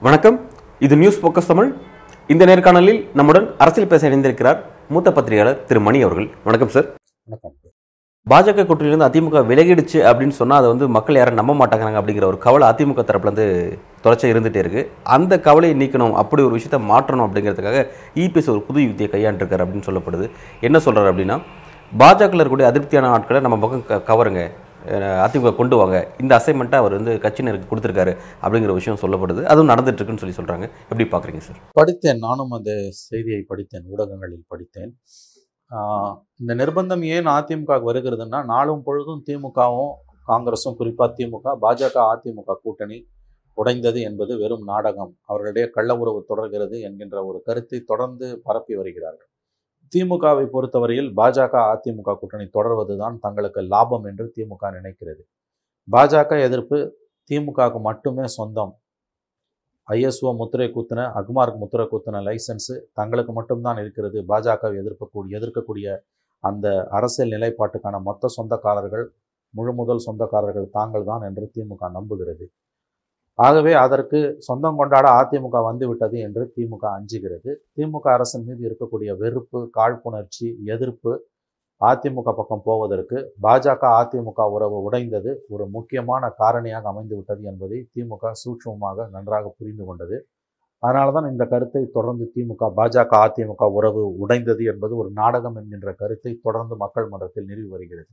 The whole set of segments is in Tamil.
வணக்கம். இது நியூஸ் போக்கஸ் தமிழ். இந்த நேர்காணலில் நம்முடன் அரசியல் பேச இணைந்திருக்கிறார் மூத்த பத்திரிகையாளர் திரு மணி அவர்கள். வணக்கம் சார். வணக்கம். பாஜக கூட்டணியிலிருந்து அதிமுக விலகிடுச்சு அப்படின்னு சொன்னால் அதை வந்து மக்கள் யாரும் நம்ப மாட்டாங்க அப்படிங்கிற ஒரு கவலை அதிமுக தரப்புலேருந்து தொடர்ச்சியாக இருந்துகிட்டே இருந்துட்டே இருக்கு. அந்த கவலையை நீக்கணும் அப்படி ஒரு விஷயத்தை மாற்றணும் அப்படிங்கிறதுக்காக இபிஎஸ் ஒரு புது யுக்தியை கையாண்டிருக்காரு அப்படின்னு சொல்லப்படுது. என்ன சொல்கிறார் அப்படின்னா பாஜகவில் இருக்கக்கூடிய அதிருப்தியான ஆட்களை நம்ம பக்கம் க- கவருங்க. அதிமுக கொண்டு வாங்க. இந்த அசைன்மெண்ட்டை அவர் வந்து கட்சியினருக்கு கொடுத்துருக்காரு அப்படிங்கிற விஷயம் சொல்லப்படுது. அதுவும் நடந்துட்டுருக்குன்னு சொல்லி சொல்கிறாங்க எப்படி பார்க்குறீங்க சார் படித்தேன். நானும் அந்த செய்தியை படித்தேன் ஊடகங்களில் படித்தேன். இந்த நிர்பந்தம் ஏன் அதிமுக வருகிறதுன்னா நாளும் பொழுதும் திமுகவும் காங்கிரஸும் குறிப்பாக திமுக பாஜக அதிமுக கூட்டணி உடைந்தது என்பது வெறும் நாடகம். அவர்களுடைய கள்ள உறவு தொடர்கிறது என்கின்ற ஒரு கருத்தை தொடர்ந்து பரப்பி வருகிறார்கள். திமுகவை பொறுத்தவரையில் பாஜக அதிமுக கூட்டணி தொடர்வதுதான் தங்களுக்கு லாபம் என்று திமுக நினைக்கிறது. பாஜக எதிர்ப்பு திமுகவுக்கு மட்டுமே சொந்தம். ஐஎஸ்ஓ முத்திரை குத்தின அக்மார்க் முத்திரை குத்தின லைசன்ஸு தங்களுக்கு மட்டும்தான் இருக்கிறது. பாஜகவை எதிர்க்கக்கூடிய எதிர்க்கக்கூடிய அந்த அரசியல் நிலைப்பாட்டுக்கான மொத்த சொந்தக்காரர்கள் முழு முதல் சொந்தக்காரர்கள் தாங்கள் தான் என்று திமுக நம்புகிறது. ஆகவே அதற்கு சொந்தம் கொண்டாட அதிமுக வந்துவிட்டது என்று திமுக அஞ்சுகிறது. திமுக அரசின் மீது இருக்கக்கூடிய வெறுப்பு காழ்ப்புணர்ச்சி எதிர்ப்பு அதிமுக பக்கம் போவதற்கு பாஜக அதிமுக உறவு உடைந்தது ஒரு முக்கியமான காரணியாக அமைந்து விட்டது என்பதை திமுக சூட்சமமாக நன்றாக புரிந்து கொண்டது. அதனால தான் இந்த கருத்தை தொடர்ந்து திமுக பாஜக அதிமுக உறவு உடைந்தது என்பது ஒரு நாடகம் என்கின்ற கருத்தை தொடர்ந்து மக்கள் மன்றத்தில் நிறுவி வருகிறது.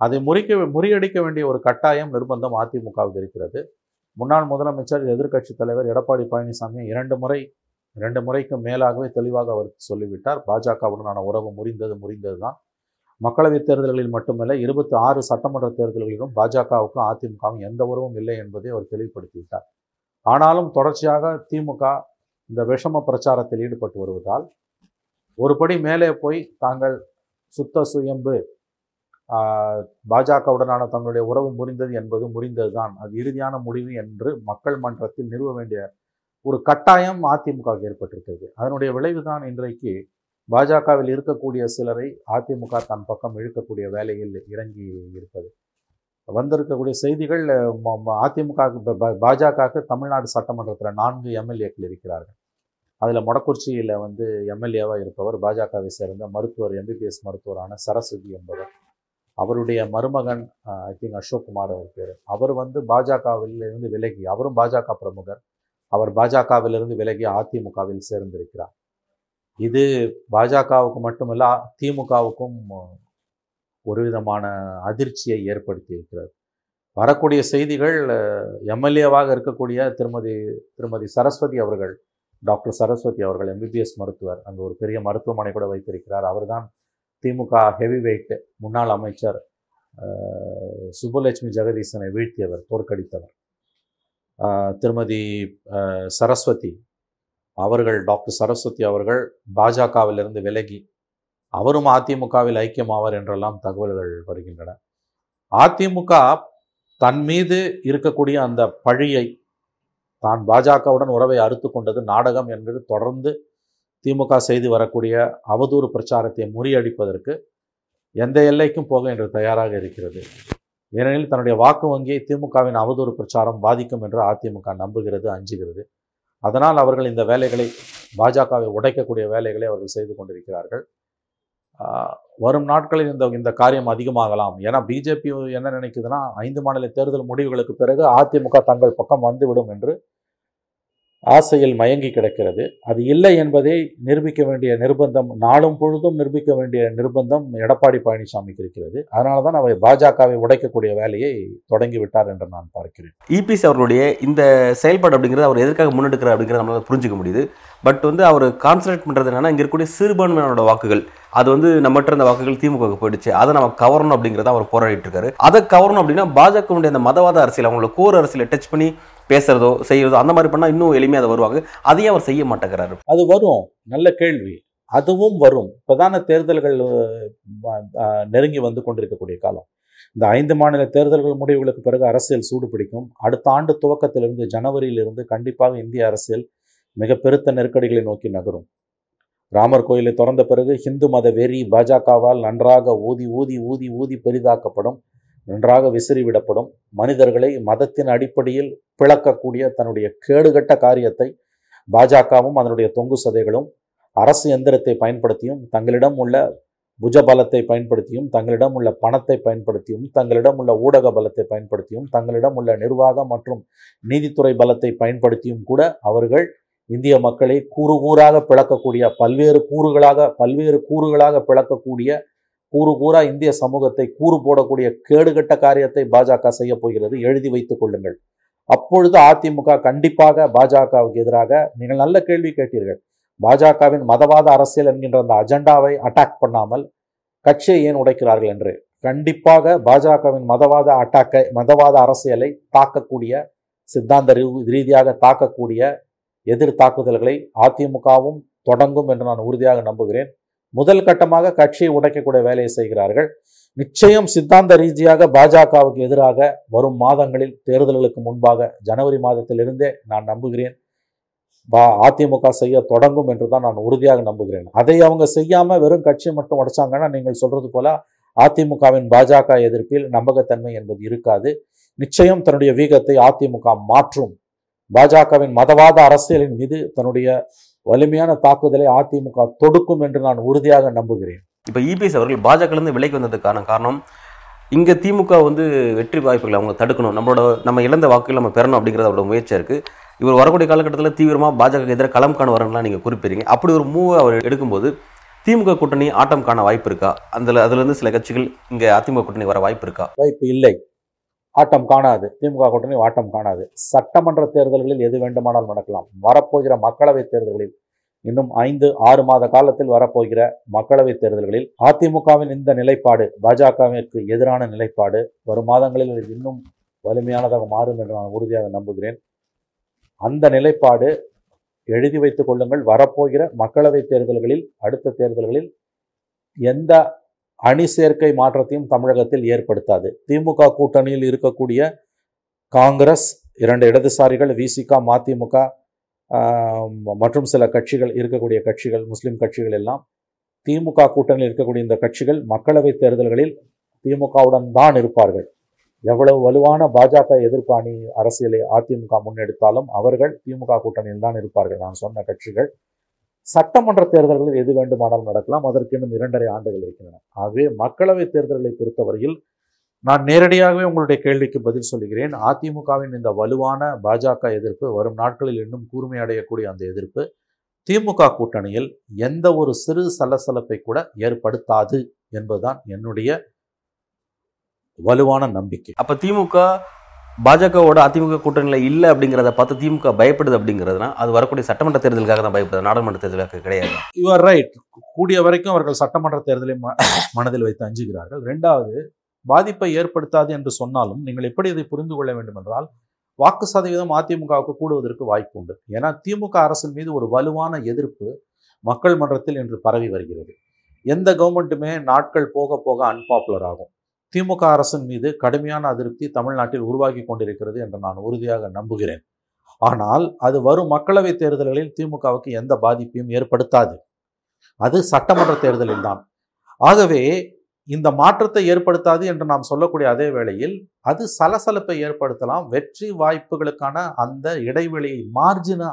அதை முறிக்க முறியடிக்க வேண்டிய ஒரு கட்டாயம் நிர்பந்தம் அதிமுகவுக்கு இருக்கிறது. முன்னாள் முதலமைச்சர் எதிர்க்கட்சி தலைவர் எடப்பாடி பழனிசாமி இரண்டு முறை இரண்டு முறைக்கு மேலாகவே தெளிவாக அவர் சொல்லிவிட்டார். பாஜகவுடனான உறவு முறிந்தது முறிந்தது தான் மக்களவைத் தேர்தல்களில் மட்டுமல்ல இருபத்தி ஆறு சட்டமன்ற தேர்தல்களிலும் பாஜகவுக்கும் அதிமுகவும் எந்த உறவும் இல்லை என்பதை அவர் தெளிவுபடுத்திவிட்டார். ஆனாலும் தொடர்ச்சியாக திமுக இந்த விஷம பிரச்சாரத்தில் ஈடுபட்டு வருவதால் ஒருபடி மேலே போய் தாங்கள் சுத்த சுயம்பு பாஜகவுடனான தங்களுடைய உறவு முறிந்தது என்பது முறிந்ததுதான். அது இறுதியான முடிவு என்று மக்கள் மன்றத்தில் நிறுவ வேண்டிய ஒரு கட்டாயம் அதிமுகவுக்கு ஏற்பட்டிருக்கிறது. அதனுடைய விளைவுதான் இன்றைக்கு பாஜகவில் இருக்கக்கூடிய சிலரை அதிமுக தன் பக்கம் இழுக்கக்கூடிய வேலையில் இறங்கி இருப்பது. வந்திருக்கக்கூடிய செய்திகள் ம- ம- அதிமுக பாஜகவுக்கு தமிழ்நாடு சட்டமன்றத்தில் நான்கு எம்எல்ஏக்கள் இருக்கிறார்கள். அதில் மொடக்குறிச்சியில் வந்து எம்எல்ஏவாக இருப்பவர் பாஜகவை சேர்ந்த மருத்துவர் எம்பிபிஎஸ் மருத்துவரான சரஸ்வதி என்பவர். அவருடைய மருமகன் ஐ திங்க் அசோக் குமார் அவர் பேர். அவர் வந்து பாஜகவிலிருந்து விலகி அவரும் பாஜக பிரமுகர். அவர் பாஜகவிலிருந்து விலகி அதிமுகவில் சேர்ந்திருக்கிறார். இது பாஜகவுக்கு மட்டுமல்ல திமுகவுக்கும் ஒரு விதமான அதிர்ச்சியை ஏற்படுத்தி இருக்கிறது. வரக்கூடிய செய்திகள் எம்எல்ஏவாக இருக்கக்கூடிய திருமதி திருமதி சரஸ்வதி அவர்கள் டாக்டர் சரஸ்வதி அவர்கள் எம்பிபிஎஸ் மருத்துவர் அங்கே ஒரு பெரிய மருத்துவமனை கூட வைத்திருக்கிறார். அவர்தான் திமுக ஹெவி வெயிட் முன்னாள் அமைச்சர் சுப்புலட்சுமி ஜெகதீசனை வீழ்த்தியவர் தோற்கடித்தவர். திருமதி சரஸ்வதி அவர்கள் டாக்டர் சரஸ்வதி அவர்கள் பாஜகவிலிருந்து விலகி அவரும் அதிமுகவில் ஐக்கியமாவார் என்றெல்லாம் தகவல்கள் வருகின்றன. அதிமுக தன் மீது இருக்கக்கூடிய அந்த பழியை தான் பாஜகவுடன் உறவை அறுத்து கொண்டது நாடகம் என்பது தொடர்ந்து திமுக செய்து வரக்கூடிய அவதூறு பிரச்சாரத்தை முறியடிப்பதற்கு எந்த எல்லைக்கும் போக என்று தயாராக இருக்கிறது. ஏனெனில் தன்னுடைய வாக்கு வங்கியை திமுகவின் அவதூறு பிரச்சாரம் பாதிக்கும் என்று அதிமுக நம்புகிறது அஞ்சுகிறது. அதனால் அவர்கள் இந்த வேலைகளை பாஜகவை உடைக்கக்கூடிய வேலைகளை அவர்கள் செய்து கொண்டிருக்கிறார்கள். வரும் நாட்களில் இந்த இந்த காரியம் அதிகமாகலாம். ஏன்னா பிஜேபி என்ன நினைக்குதுன்னா ஐந்து மாநில தேர்தல் முடிவுகளுக்கு பிறகு அதிமுக தங்கள் பக்கம் வந்துவிடும் என்று ஆசையில் மயங்கி கிடக்கிறது. அது இல்லை என்பதை நிரூபிக்க வேண்டிய நிர்பந்தம் நாளும் பொழுதும் நிரூபிக்க வேண்டிய நிர்பந்தம் எடப்பாடி பழனிசாமிக்கு இருக்கிறது. அதனால தான் அவர் பாஜகவை உடைக்கக்கூடிய வேலையை தொடங்கி விட்டார் என்று நான் பார்க்கிறேன். இபிஎஸ் அவர்களுடைய இந்த செயல்பாடு அப்படிங்கிறது அவர் எதற்காக முன்னெடுக்கிறார் அப்படிங்கிறத நம்மளால புரிஞ்சுக்க முடியுது. பட் வந்து அவர் கான்சன்ட்ரேட் பண்ணுறது என்னன்னா இங்கே இருக்கக்கூடிய சிறுபான்மையினரோட வாக்குகள். அது வந்து நம்மகிட்ட இருந்த வாக்குகள் திமுகவுக்கு போயிடுச்சு. அதை நம்ம கவரணும் அப்படிங்கிறத அவர் போராடிட்டு இருக்காரு அதை கவரணும் அப்படின்னா பாஜகவுடைய அந்த மதவாத அரசியல் அவங்களோட கோர் அரசியலை டச் பண்ணி பேசுறதோ செய்யறதோ அந்த மாதிரி பண்ணால் இன்னும் எளிமையாக அதை வருவாங்க. அதையும் அவர் செய்ய மாட்டேங்கிறாரு. அது வரும். நல்ல கேள்வி. அதுவும் வரும். பிரதான தேர்தல்கள் நெருங்கி வந்து கொண்டிருக்கக்கூடிய காலம். இந்த ஐந்து மாநில தேர்தல்கள் முடிவுகளுக்கு பிறகு அரசியல் சூடு பிடிக்கும் அடுத்த ஆண்டு துவக்கத்திலிருந்து ஜனவரியிலிருந்து கண்டிப்பாக இந்திய அரசியல் மிக பெருத்த நெருக்கடிகளை நோக்கி நகரும். ராமர் கோயிலை திறந்த பிறகு ஹிந்து மத வெறி பாஜகவால் நன்றாக ஊதி ஊதி ஊதி ஊதி பெரிதாக்கப்படும் நன்றாக விசிறிவிடப்படும் மனிதர்களை மதத்தின் அடிப்படையில் பிளக்கக்கூடிய தன்னுடைய கேடுகட்ட காரியத்தை பாஜகவும் அதனுடைய தொங்கு சதைகளும் அரசு எந்திரத்தை பயன்படுத்தியும் தங்களிடம் உள்ள புஜ பலத்தை பயன்படுத்தியும் தங்களிடம் உள்ள பணத்தை பயன்படுத்தியும் தங்களிடம் உள்ள ஊடக பலத்தை பயன்படுத்தியும் தங்களிடம் உள்ள நிர்வாகம் மற்றும் நீதித்துறை பலத்தை பயன்படுத்தியும் கூட அவர்கள் இந்திய மக்களை கூறு கூறாக பிளக்கக்கூடிய பல்வேறு கூறுகளாக பல்வேறு கூறுகளாக பிளக்கக்கூடிய கூறு கூறா இந்திய சமூகத்தை கூறு போடக்கூடிய கேடுகட்ட காரியத்தை பாஜக செய்ய போகிறது. எழுதி வைத்துக் கொள்ளுங்கள். அப்பொழுது அதிமுக கண்டிப்பாக பாஜகவுக்கு எதிராக நீங்கள் நல்ல கேள்வி கேட்டீர்கள். பாஜகவின் மதவாத அரசியல் என்கின்ற அந்த அஜெண்டாவை அட்டாக் பண்ணாமல் கட்சியை ஏன் உடைக்கிறார்கள் என்று. கண்டிப்பாக பாஜகவின் மதவாத அட்டாக்கை மதவாத அரசியலை தாக்கக்கூடிய சித்தாந்த ரீதியாக தாக்கக்கூடிய எதிர் தாக்குதல்களை அதிமுகவும் தொடங்கும் என்று நான் உறுதியாக நம்புகிறேன். முதல் கட்டமாக கட்சியை உடைக்கக்கூடிய வேலையை செய்கிறார்கள். நிச்சயம் சித்தாந்த ரீதியாக பாஜகவுக்கு எதிராக வரும் மாதங்களில் தேர்தல்களுக்கு முன்பாக ஜனவரி மாதத்திலிருந்தே நான் நம்புகிறேன். பா அதிமுக செய்ய தொடங்கும் என்று தான் நான் உறுதியாக நம்புகிறேன். அதை அவங்க செய்யாமல் வெறும் கட்சியை மட்டும் உடைச்சாங்கன்னா நீங்கள் சொல்றது போல அதிமுகவின் பாஜக எதிர்ப்பில் நம்பகத்தன்மை என்பது இருக்காது. நிச்சயம் தன்னுடைய வீகத்தை அதிமுக மாற்றும். பாஜகவின் மதவாத அரசியலின் மீது தன்னுடைய வலிமையான தாக்குதலை அதிமுக தொடுக்கும் என்று நான் உறுதியாக நம்புகிறேன். இப்போ இபிஎஸ் அவர்கள் பாஜகலேருந்து விலைக்கு வந்ததுக்கான காரணம் இங்கே திமுக வந்து வெற்றி வாய்ப்புகளை அவங்க தடுக்கணும். நம்மளோட நம்ம இழந்த வாக்குகள் நம்ம பெறணும் அப்படிங்கிறது அவரோட முயற்சியாக இருக்குது இவர் வரக்கூடிய காலகட்டத்தில் தீவிரமாக பாஜக எதிராக களம் காண வரணும்லாம் நீங்கள் குறிப்பிடுறீங்க. அப்படி ஒரு மூவ் அவர் எடுக்கும்போது திமுக கூட்டணி ஆட்டம் காண வாய்ப்பு இருக்கா? அதில் அதுலேருந்து சில கட்சிகள் இங்கே அதிமுக கூட்டணி வர வாய்ப்பு இருக்கா? வாய்ப்பு இல்லை. ஆட்டம் காணாது. திமுக கூட்டணி ஆட்டம் காணாது. சட்டமன்ற தேர்தல்களில் எது வேண்டுமானாலும் நடக்கலாம். வரப்போகிற மக்களவைத் தேர்தல்களில் இன்னும் ஐந்து ஆறு மாத காலத்தில் வரப்போகிற மக்களவைத் தேர்தல்களில் அதிமுகவின் இந்த நிலைப்பாடு பாஜகவிற்கு எதிரான நிலைப்பாடு வரும் மாதங்களில் இன்னும் வலிமையானதாக மாறும் என்று நான் உறுதியாக நம்புகிறேன். அந்த நிலைப்பாடு எழுதி வைத்துக் கொள்ளுங்கள். வரப்போகிற மக்களவைத் தேர்தல்களில் அடுத்த தேர்தல்களில் எந்த அணி சேர்க்கை மாற்றத்தையும் தமிழகத்தில் ஏற்படுத்தாது. திமுக கூட்டணியில் இருக்கக்கூடிய காங்கிரஸ் இரண்டு இடதுசாரிகள் விசிக மதிமுக மற்றும் சில கட்சிகள் இருக்கக்கூடிய கட்சிகள் முஸ்லீம் கட்சிகள் எல்லாம் திமுக கூட்டணியில் இருக்கக்கூடிய இந்த கட்சிகள் மக்களவைத் தேர்தல்களில் திமுகவுடன் தான் இருப்பார்கள். எவ்வளவு வலுவான பாஜக எதிர்ப்பு அணி அரசியலை அதிமுக முன்னெடுத்தாலும் அவர்கள் திமுக கூட்டணியில் தான் இருப்பார்கள். நான் சொன்ன கட்சிகள் சட்டமன்ற தேர்தல்களில் எது வேண்டுமானாலும் நடக்கலாம். அதற்கு இன்னும் இரண்டரை ஆண்டுகள் இருக்கின்றன. ஆகவே மக்களவைத் தேர்தல்களை பொறுத்தவரையில் நான் நேரடியாகவே உங்களுடைய கேள்விக்கு பதில் சொல்கிறேன். அதிமுகவின் இந்த வலுவான பாஜக எதிர்ப்பு வரும் நாட்களில் இன்னும் கூர்மையடையக்கூடிய அந்த எதிர்ப்பு திமுக கூட்டணியில் எந்த ஒரு சிறு சலசலப்பை கூட ஏற்படுத்தாது என்பதுதான் என்னுடைய வலுவான நம்பிக்கை. அப்போ திமுக பாஜகவோட அதிமுக கூட்டணியில் இல்லை அப்படிங்கிறத பார்த்து திமுக பயப்படுது அப்படிங்கிறதுனா அது வரக்கூடிய சட்டமன்ற தேர்தலுக்காக தான் பயப்படுது. நாடாளுமன்ற தேர்தலுக்காக கிடையாது. யூ ஆர் ரைட் கூடிய வரைக்கும் அவர்கள் சட்டமன்ற தேர்தலை ம- மனதில் வைத்து அஞ்சுகிறார்கள். ரெண்டாவது பாதிப்பை ஏற்படுத்தாது என்று சொன்னாலும் நீங்கள் எப்படி இதை புரிந்து கொள்ள வேண்டும் என்றால் வாக்கு சதவீதம் அதிமுகவுக்கு கூடுவதற்கு வாய்ப்பு உண்டு. ஏன்னா திமுக அரசின் மீது ஒரு வலுவான எதிர்ப்பு மக்கள் மன்றத்தில் இன்று பரவி வருகிறது. எந்த கவர்மெண்ட்டுமே நாட்கள் போக போக அன்பாப்புலர் ஆகும். திமுக அரசின் மீது கடுமையான அதிருப்தி தமிழ்நாட்டில் உருவாகி கொண்டிருக்கிறது என்று நான் உறுதியாக நம்புகிறேன். ஆனால் அது வரும் மக்களவைத் தேர்தல்களில் திமுகவுக்கு எந்த பாதிப்பையும் ஏற்படுத்தாது. அது சட்டமன்ற தேர்தலில் தான். ஆகவே இந்த மாற்றத்தை ஏற்படுத்தாது என்று நாம் சொல்லக்கூடிய அதே வேளையில் அது சலசலப்பை ஏற்படுத்தலாம். வெற்றி வாய்ப்புகளுக்கான அந்த இடைவெளியை மார்ஜினை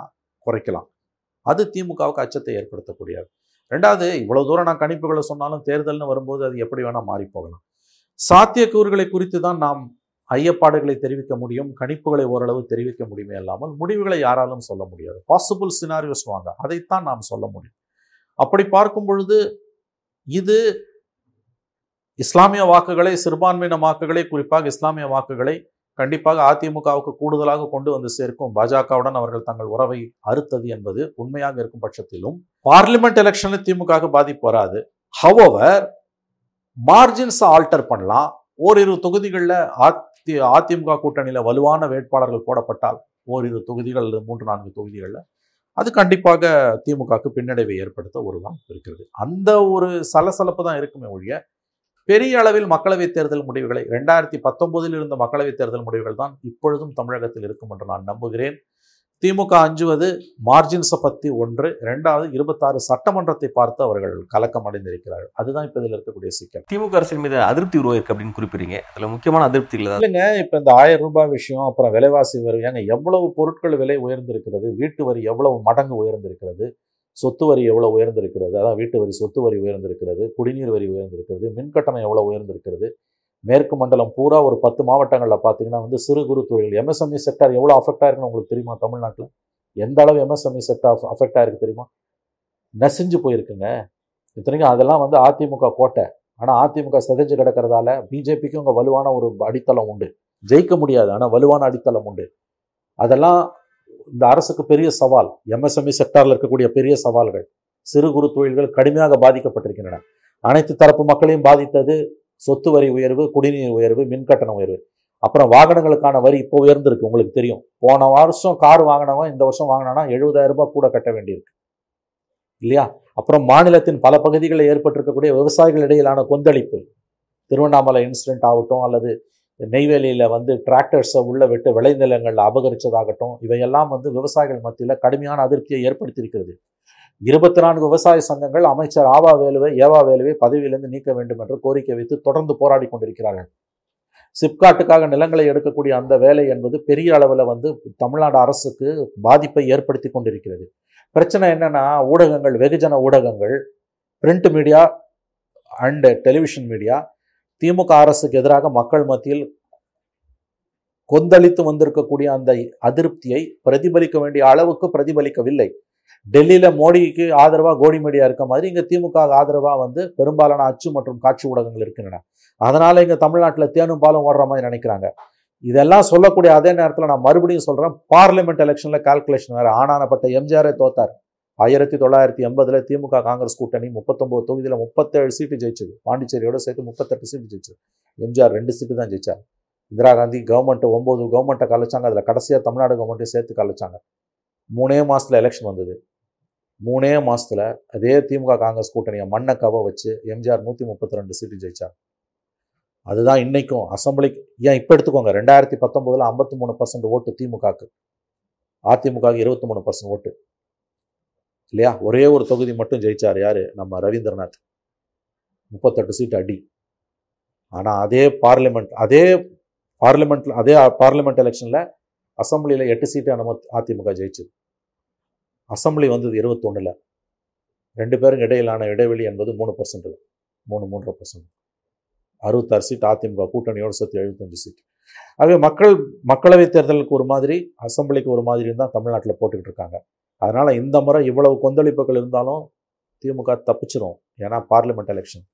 குறைக்கலாம். அது திமுகவுக்கு அச்சத்தை ஏற்படுத்தக்கூடியது. ரெண்டாவது இவ்வளோ தூரம் நான் கணிப்புகளை சொன்னாலும் தேர்தல்னு வரும்போது அது எப்படி வேணால் மாறி போகலாம். சாத்தியக்கூறுகளை குறித்து தான் நாம் ஐயப்பாடுகளை தெரிவிக்க முடியும் கணிப்புகளை ஓரளவு தெரிவிக்க முடியுமே இல்லாமல் முடிவுகளை யாராலும் சொல்ல முடியாது. பாசிபிள் சினாரியோஸ் வாங்க அதைத்தான் நாம் சொல்ல முடியும். அப்படி பார்க்கும் பொழுது இது இஸ்லாமிய வாக்குகளை சிறுபான்மையின வாக்குகளை குறிப்பாக இஸ்லாமிய வாக்குகளை கண்டிப்பாக அதிமுகவுக்கு கூடுதலாக கொண்டு வந்து சேர்க்கும் பாஜகவுடன் அவர்கள் தங்கள் உறவை அறுத்தது என்பது உண்மையாக இருக்கும் பட்சத்திலும் பார்லிமெண்ட் எலெக்ஷனில் திமுக பாதிப்பு வராது. ஹவவர் மார்ஜின்ஸை ஆல்டர் பண்ணலாம். ஓரிரு தொகுதிகளில் அதி அதிமுக கூட்டணியில் வலுவான வேட்பாளர்கள் போடப்பட்டால் ஓரிரு தொகுதிகள் மூன்று நான்கு தொகுதிகளில் அது கண்டிப்பாக திமுகவுக்கு பின்னடைவை ஏற்படுத்த ஒரு வாய்ப்பு இருக்கிறது. அந்த ஒரு சலசலப்பு தான் இருக்குமே ஒழிய பெரிய அளவில் மக்களவைத் தேர்தல் முடிவுகளை ரெண்டாயிரத்தி பத்தொன்பதில் இருந்த மக்களவைத் தேர்தல் முடிவுகள் தான் இப்பொழுதும் தமிழகத்தில் இருக்கும் என்று நான் நம்புகிறேன். திமுக அஞ்சுவது மார்ஜின்ஸை பற்றி ஒன்று ரெண்டாவது இருபத்தாறு சட்டமன்றத்தை பார்த்து அவர்கள் கலக்கம் அடைந்திருக்கிறார்கள். அதுதான் இப்போ இதில் இருக்கக்கூடிய சிக்கல். திமுக அரசின் மீது அதிருப்தி உருவாயிருக்கு அப்படின்னு குறிப்பிடுறீங்க. அதுல முக்கியமான அதிருப்திகள் ஏதாவது? இல்லைங்க இப்போ இந்த ஆயிரம் ரூபாய் விஷயம் அப்புறம் விலைவாசி வரி ஏங்க எவ்வளவு பொருட்கள் விலை உயர்ந்திருக்கிறது வீட்டு வரி எவ்வளவு மடங்கு உயர்ந்திருக்கிறது சொத்து வரி எவ்வளவு உயர்ந்திருக்கிறது அதான் வீட்டு வரி சொத்து வரி உயர்ந்திருக்கிறது குடிநீர் வரி உயர்ந்திருக்கிறது மின்கட்டணம் எவ்வளவு உயர்ந்திருக்கிறது மேற்கு மண்டலம் பூரா ஒரு பத்து மாவட்டங்களில் பார்த்தீங்கன்னா வந்து சிறு குறு தொழில். எம்எஸ்எம்இ செக்டார் எவ்வளோ அஃபெக்ட் ஆயிருக்குன்னு உங்களுக்கு தெரியுமா தமிழ்நாட்டில்? எந்த அளவு எம்எஸ்எம்இ செக்டார் அஃபெக்ட் ஆயிருக்கு தெரியுமா? நெசிஞ்சு போயிருக்குங்க. இத்தனைக்கும் அதெல்லாம் வந்து அதிமுக கோட்டை. ஆனால் அதிமுக சிதைஞ்சு கிடக்கிறதால பிஜேபிக்கும் இங்கே வலுவான ஒரு அடித்தளம் உண்டு. ஜெயிக்க முடியாது ஆனால் வலுவான அடித்தளம் உண்டு. அதெல்லாம் இந்த அரசுக்கு பெரிய சவால். எம்எஸ்எம்இ செக்டாரில் இருக்கக்கூடிய பெரிய சவால்கள். சிறு குறு தொழில்கள் கடுமையாக பாதிக்கப்பட்டிருக்கின்றன. அனைத்து தரப்பு மக்களையும் பாதித்தது சொத்து வரி உயர்வு குடிநீர் உயர்வு மின்கட்டண உயர்வு. அப்புறம் வாகனங்களுக்கான வரி இப்போ உயர்ந்திருக்கு உங்களுக்கு தெரியும். போன வருஷம் கார் வாங்கினவன் இந்த வருஷம் வாங்கினானா எழுபதாயிரம் ரூபாய் கூட கட்ட வேண்டியிருக்கு. இல்லையா? அப்புறம் மாநிலத்தின் பல பகுதிகளில் ஏற்பட்டிருக்கக்கூடிய விவசாயிகள் இடையிலான கொந்தளிப்பு. திருவண்ணாமலை இன்சிடென்ட் ஆகட்டும் அல்லது நெய்வேலியில் வந்து டிராக்டர்ஸை உள்ள விட்டு விளைநிலங்களில் அபகரித்ததாகட்டும் இவையெல்லாம் வந்து விவசாயிகள் மத்தியில் கடுமையான அதிருப்தியை ஏற்படுத்தியிருக்கிறது. இருபத்தி நான்கு விவசாய சங்கங்கள் அமைச்சர் ஆவா வேலுவை ஏவா வேலுவை பதவியிலிருந்து நீக்க வேண்டும் என்று கோரிக்கை வைத்து தொடர்ந்து போராடி கொண்டிருக்கிறார்கள். சிப்காட்டுக்காக நிலங்களை எடுக்கக்கூடிய அந்த வேலை என்பது பெரிய அளவில் வந்து தமிழ்நாடு அரசுக்கு பாதிப்பை ஏற்படுத்தி கொண்டிருக்கிறது. பிரச்சனை என்னன்னா ஊடகங்கள் வெகுஜன ஊடகங்கள் print media and television media DMK அரசுக்கு எதிராக மக்கள் மத்தியில் கொந்தளித்து வந்திருக்கக்கூடிய அந்த அதிருப்தியை பிரதிபலிக்க வேண்டிய அளவுக்கு பிரதிபலிக்கவில்லை. டெல்லியில மோடிக்கு ஆதரவா கோடிமேடியாக இருக்க மாதிரி இங்கே திமுக ஆதரவாக வந்து பெரும்பாலான அச்சு மற்றும் காட்சி ஊடகங்கள் இருக்கின்றன. அதனால் இங்கே தமிழ்நாட்டில் தேனும் பாலும் ஓடுற மாதிரி நினைக்கிறாங்க. இதெல்லாம் சொல்லக்கூடிய அதே நேரத்தில் நான் மறுபடியும் சொல்கிறேன் பார்லிமெண்ட் எலெக்ஷனில் கால்குலேஷன் வேற. ஆனானப்பட்ட எம்ஜிஆரே தோத்தார். ஆயிரத்தி தொள்ளாயிரத்தி எண்பதுல திமுக காங்கிரஸ் கூட்டணி முப்பத்தொம்போது தொகுதியில் முப்பத்தேழு சீட்டு ஜெயிச்சது. பாண்டிச்சேரியோட சேர்த்து முப்பத்தெட்டு சீட்டு ஜெயிச்சது. எம்ஜிஆர் ரெண்டு சீட்டு தான் ஜெயிச்சார். இந்திரா காந்தி கவர்மெண்ட் ஒம்பது கவர்மெண்ட்டை கலைச்சாங்க. அதில் கடைசியாக தமிழ்நாடு கவர்மெண்ட்டையும் சேர்த்து கலைச்சாங்க. மூணே மாதத்தில் எலெக்ஷன் வந்தது. மூணே மாதத்தில் அதே திமுக காங்கிரஸ் கூட்டணியை மண்ணை கவ வச்சு எம்ஜிஆர் நூற்றி முப்பத்தி ரெண்டு சீட்டு ஜெயிச்சார். அதுதான் இன்றைக்கும் அசம்பிளிக்கு ஏன் இப்போ எடுத்துக்கோங்க ரெண்டாயிரத்தி பத்தொம்போதில் ஐம்பத்தி மூணு பர்சன்ட் ஓட்டு திமுகக்கு. அதிமுக இருபத்தி மூணு பர்சன்ட் ஓட்டு. இல்லையா? ஒரே ஒரு தொகுதி மட்டும் ஜெயிச்சார் யார்? நம்ம ரவீந்திரநாத். முப்பத்தெட்டு சீட்டு அடி. ஆனால் அதே பார்லிமெண்ட் அதே பார்லிமெண்ட்டில் அதே பார்லிமெண்ட் எலெக்ஷனில் அசம்பிளியில் எட்டு சீட்டு நம்ம அதிமுக ஜெயிச்சது. அசம்பிளி வந்தது இருபத்தொன்னுல. ரெண்டு பேரும் இடையிலான இடைவெளி என்பது மூணு பர்சன்ட் மூணு மூன்றரை பர்சன்ட் அறுபத்தாறு சீட் அதிமுக கூட்டணியோடு சேர்த்து எழுபத்தஞ்சு சீட் ஆகவே மக்கள் மக்களவைத் தேர்தலுக்கு ஒரு மாதிரி அசம்பிளிக்கு ஒரு மாதிரி தான் தமிழ்நாட்டில் போட்டுக்கிட்டு இருக்காங்க. அதனால் இந்த முறை இவ்வளவு கொந்தளிப்புகள் இருந்தாலும் திமுக தப்பிச்சிடும் ஏன்னா பார்லிமெண்ட் எலெக்ஷன்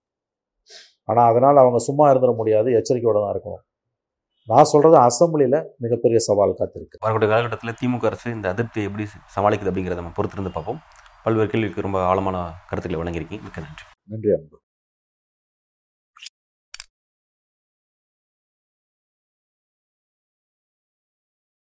ஆனால் அதனால் அவங்க சும்மா இருந்துட முடியாது எச்சரிக்கையோடு தான் இருக்கணும். நான் சொல்றது அசம்பிளியில் மிகப்பெரிய சவால் காத்திருக்கு. வரக்கூடிய காலகட்டத்தில் திமுக அரசு இந்த அதிருப்தியை எப்படி சமாளிக்குது அப்படிங்கிறத நம்ம பொறுத்திருந்து பார்ப்போம். பல்வேறு கேள்விக்கு ரொம்ப ஆழமான கருத்துக்களை வழங்கியிருக்கீங்க. மிக்க நன்றி. நன்றி அன்பு.